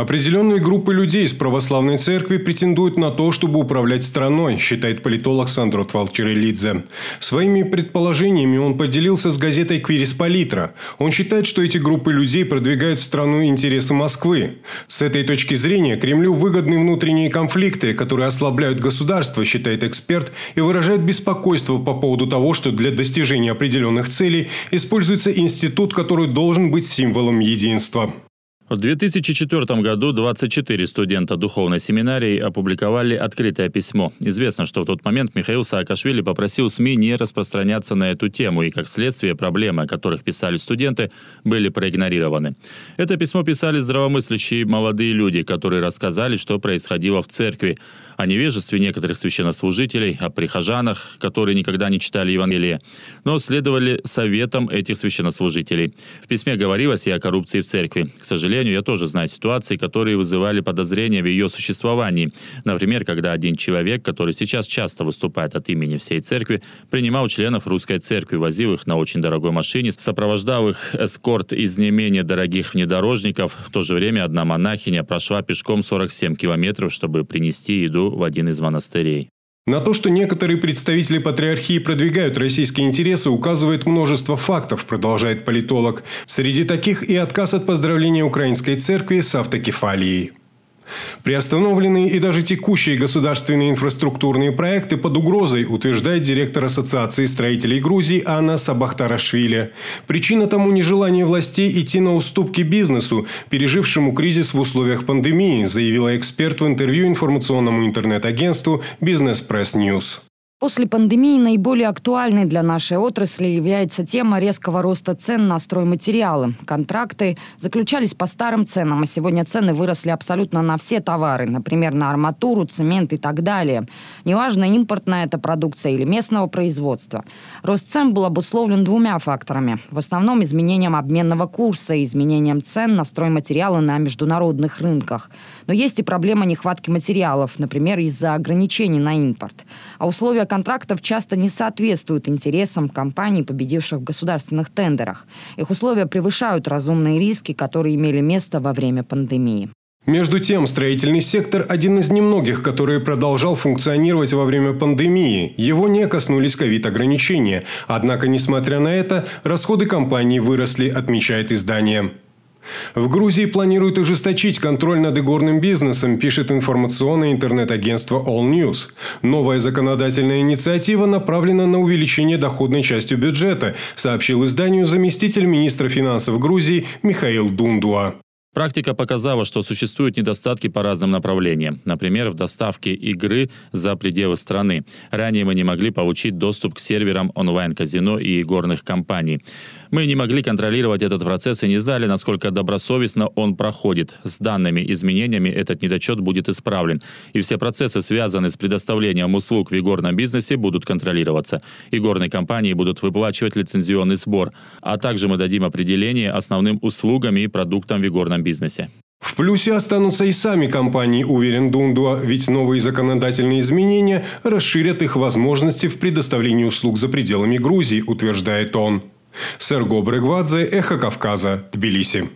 Определенные группы людей из православной церкви претендуют на то, чтобы управлять страной, считает политолог Сандро Твалчерелидзе. Своими предположениями он поделился с газетой «Квирис Политра». Он считает, что эти группы людей продвигают в страну интересы Москвы. С этой точки зрения Кремлю выгодны внутренние конфликты, которые ослабляют государство, считает эксперт, и выражает беспокойство по поводу того, что для достижения определенных целей используется институт, который должен быть символом единства. В 2004 году 24 студента духовной семинарии опубликовали открытое письмо. Известно, что в тот момент Михаил Саакашвили попросил СМИ не распространяться на эту тему, и как следствие проблемы, о которых писали студенты, были проигнорированы. Это письмо писали здравомыслящие молодые люди, которые рассказали, что происходило в церкви, о невежестве некоторых священнослужителей, о прихожанах, которые никогда не читали Евангелие, но следовали советам этих священнослужителей. В письме говорилось и о коррупции в церкви. К сожалению, сожалению, я тоже знаю ситуации, которые вызывали подозрения в ее существовании. Например, когда один человек, который сейчас часто выступает от имени всей церкви, принимал членов русской церкви, возил их на очень дорогой машине, сопровождал их эскорт из не менее дорогих внедорожников. В то же время одна монахиня прошла пешком 47 километров, чтобы принести еду в один из монастырей. На то, что некоторые представители патриархии продвигают российские интересы, указывает множество фактов, продолжает политолог. Среди таких и отказ от поздравления Украинской церкви с автокефалией. Приостановленные и даже текущие государственные инфраструктурные проекты под угрозой, утверждает директор Ассоциации строителей Грузии Анна Сабахтарашвили. Причина тому нежелание властей идти на уступки бизнесу, пережившему кризис в условиях пандемии, заявила эксперт в интервью информационному интернет-агентству «Бизнес Пресс Ньюс». После пандемии наиболее актуальной для нашей отрасли является тема резкого роста цен на стройматериалы. Контракты заключались по старым ценам, а сегодня цены выросли абсолютно на все товары, например, на арматуру, цемент и так далее. Неважно, импортная это продукция или местного производства. Рост цен был обусловлен двумя факторами. В основном изменением обменного курса и изменением цен на стройматериалы на международных рынках. Но есть и проблема нехватки материалов, например, из-за ограничений на импорт. А условия контрактов часто не соответствуют интересам компаний, победивших в государственных тендерах. Их условия превышают разумные риски, которые имели место во время пандемии. Между тем, строительный сектор – один из немногих, который продолжал функционировать во время пандемии. Его не коснулись ковид-ограничения. Однако, несмотря на это, расходы компании выросли, отмечает издание. В Грузии планируют ужесточить контроль над игорным бизнесом, пишет информационное интернет-агентство All News. Новая законодательная инициатива направлена на увеличение доходной части бюджета, сообщил изданию заместитель министра финансов Грузии Михаил Дундуа. Практика показала, что существуют недостатки по разным направлениям. Например, в доставке игры за пределы страны. Ранее мы не могли получить доступ к серверам онлайн-казино и игорных компаний. Мы не могли контролировать этот процесс и не знали, насколько добросовестно он проходит. С данными изменениями этот недочет будет исправлен. И все процессы, связанные с предоставлением услуг в игорном бизнесе, будут контролироваться. Игорные компании будут выплачивать лицензионный сбор. А также мы дадим определение основным услугам и продуктам в игорном бизнесе. В плюсе останутся и сами компании, уверен Дундуа, ведь новые законодательные изменения расширят их возможности в предоставлении услуг за пределами Грузии, утверждает он. Серго Брегвадзе, Эхо Кавказа, Тбилиси.